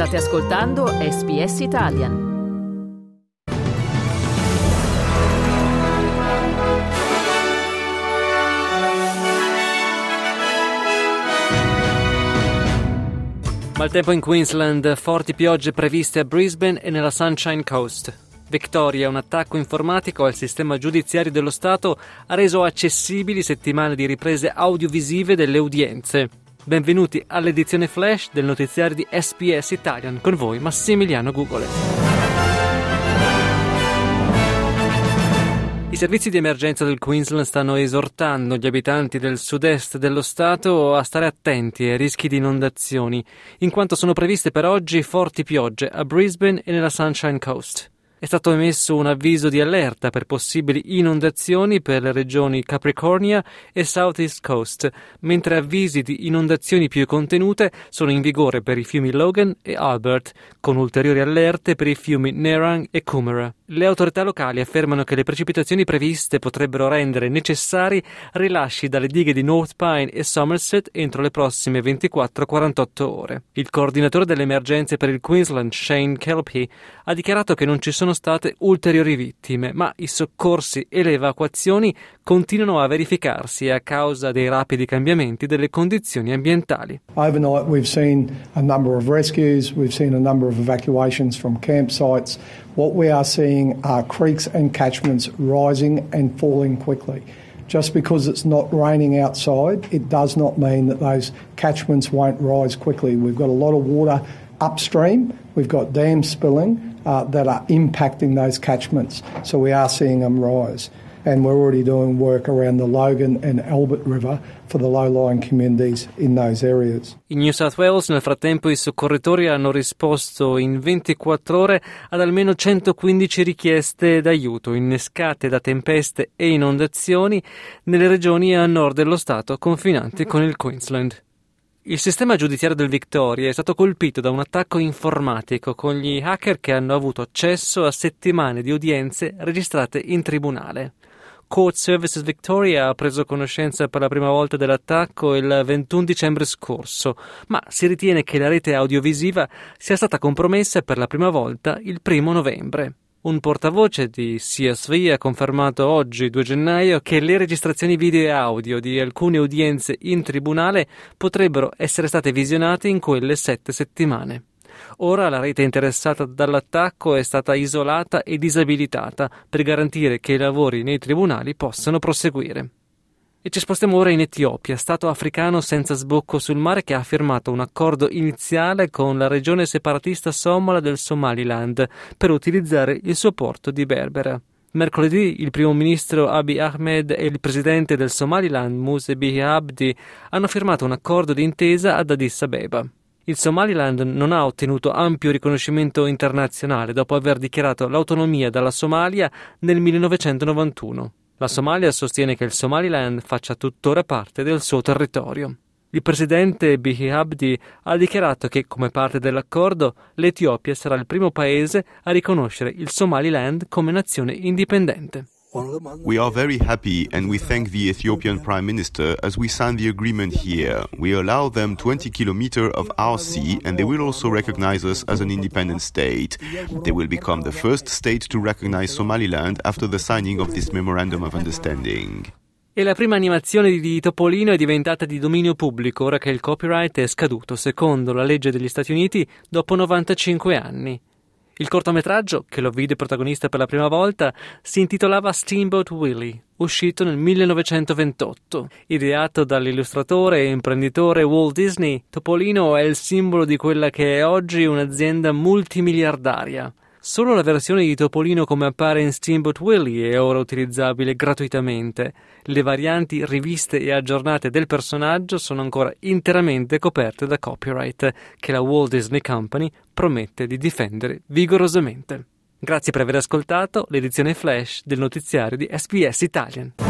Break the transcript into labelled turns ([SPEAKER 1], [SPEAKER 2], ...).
[SPEAKER 1] State ascoltando SBS Italian.
[SPEAKER 2] Maltempo in Queensland, forti piogge previste a Brisbane e nella Sunshine Coast. Victoria, un attacco informatico al sistema giudiziario dello Stato ha reso accessibili settimane di riprese audiovisive delle udienze. Benvenuti all'edizione flash del notiziario di SPS Italian con voi Massimiliano Gugole. I servizi di emergenza del Queensland stanno esortando gli abitanti del sud-est dello Stato a stare attenti ai rischi di inondazioni, in quanto sono previste per oggi forti piogge a Brisbane e nella Sunshine Coast. È stato emesso un avviso di allerta per possibili inondazioni per le regioni Capricornia e Southeast Coast, mentre avvisi di inondazioni più contenute sono in vigore per i fiumi Logan e Albert, con ulteriori allerte per i fiumi Nerang e Coomera. Le autorità locali affermano che le precipitazioni previste potrebbero rendere necessari rilasci dalle dighe di North Pine e Somerset entro le prossime 24-48 ore. Il coordinatore delle emergenze per il Queensland, Shane Kelpie, ha dichiarato che non ci sono state ulteriori vittime, ma i soccorsi e le evacuazioni continuano a verificarsi a causa dei rapidi cambiamenti delle condizioni ambientali.
[SPEAKER 3] Overnight we've seen a number of rescues, we've seen a number of evacuations from campsites. what we are seeing are creeks and catchments rising and falling quickly. Just because it's not raining outside, it does not mean that those catchments won't rise quickly. We've got a lot of water upstream, we've got dams spilling uh, that are impacting those catchments, so we are seeing them rise. And we're already doing work around the Logan and Albert River for the low-lying communities in those areas.
[SPEAKER 2] In New South Wales nel frattempo i soccorritori hanno risposto in 24 ore ad almeno 115 richieste d'aiuto innescate da tempeste e inondazioni nelle regioni a nord dello stato confinanti con il Queensland. Il sistema giudiziario del Victoria è stato colpito da un attacco informatico con gli hacker che hanno avuto accesso a settimane di udienze registrate in tribunale. Court Services Victoria ha preso conoscenza per la prima volta dell'attacco il 21 dicembre scorso, ma si ritiene che la rete audiovisiva sia stata compromessa per la prima volta il 1 novembre. Un portavoce di CSV ha confermato oggi, 2 gennaio, che le registrazioni video e audio di alcune udienze in tribunale potrebbero essere state visionate in quelle sette settimane. Ora la rete interessata dall'attacco è stata isolata e disabilitata per garantire che i lavori nei tribunali possano proseguire. E ci spostiamo ora in Etiopia, stato africano senza sbocco sul mare che ha firmato un accordo iniziale con la regione separatista somala del Somaliland per utilizzare il suo porto di Berbera. Mercoledì il primo ministro Abiy Ahmed e il presidente del Somaliland Muse Bihi Abdi hanno firmato un accordo di intesa ad Addis Abeba. Il Somaliland non ha ottenuto ampio riconoscimento internazionale dopo aver dichiarato l'autonomia dalla Somalia nel 1991. La Somalia sostiene che il Somaliland faccia tuttora parte del suo territorio. Il presidente Bihi Abdi ha dichiarato che, come parte dell'accordo, l'Etiopia sarà il primo paese a riconoscere il Somaliland come nazione indipendente.
[SPEAKER 4] We are very happy and we thank the Ethiopian Prime Minister as we sign the agreement here. We allow them 20 kilometers of our sea and they will also recognize us as an independent state. They will become the first state to recognize Somaliland after the signing of this memorandum of understanding.
[SPEAKER 2] E la prima animazione di Topolino è diventata di dominio pubblico ora che il copyright è scaduto, secondo la legge degli Stati Uniti, dopo 95 anni. Il cortometraggio, che lo vide protagonista per la prima volta, si intitolava Steamboat Willie, uscito nel 1928. Ideato dall'illustratore e imprenditore Walt Disney, Topolino è il simbolo di quella che è oggi un'azienda multimiliardaria. Solo la versione di Topolino come appare in Steamboat Willie è ora utilizzabile gratuitamente. Le varianti riviste e aggiornate del personaggio sono ancora interamente coperte da copyright che la Walt Disney Company promette di difendere vigorosamente. Grazie per aver ascoltato l'edizione flash del notiziario di SBS Italian.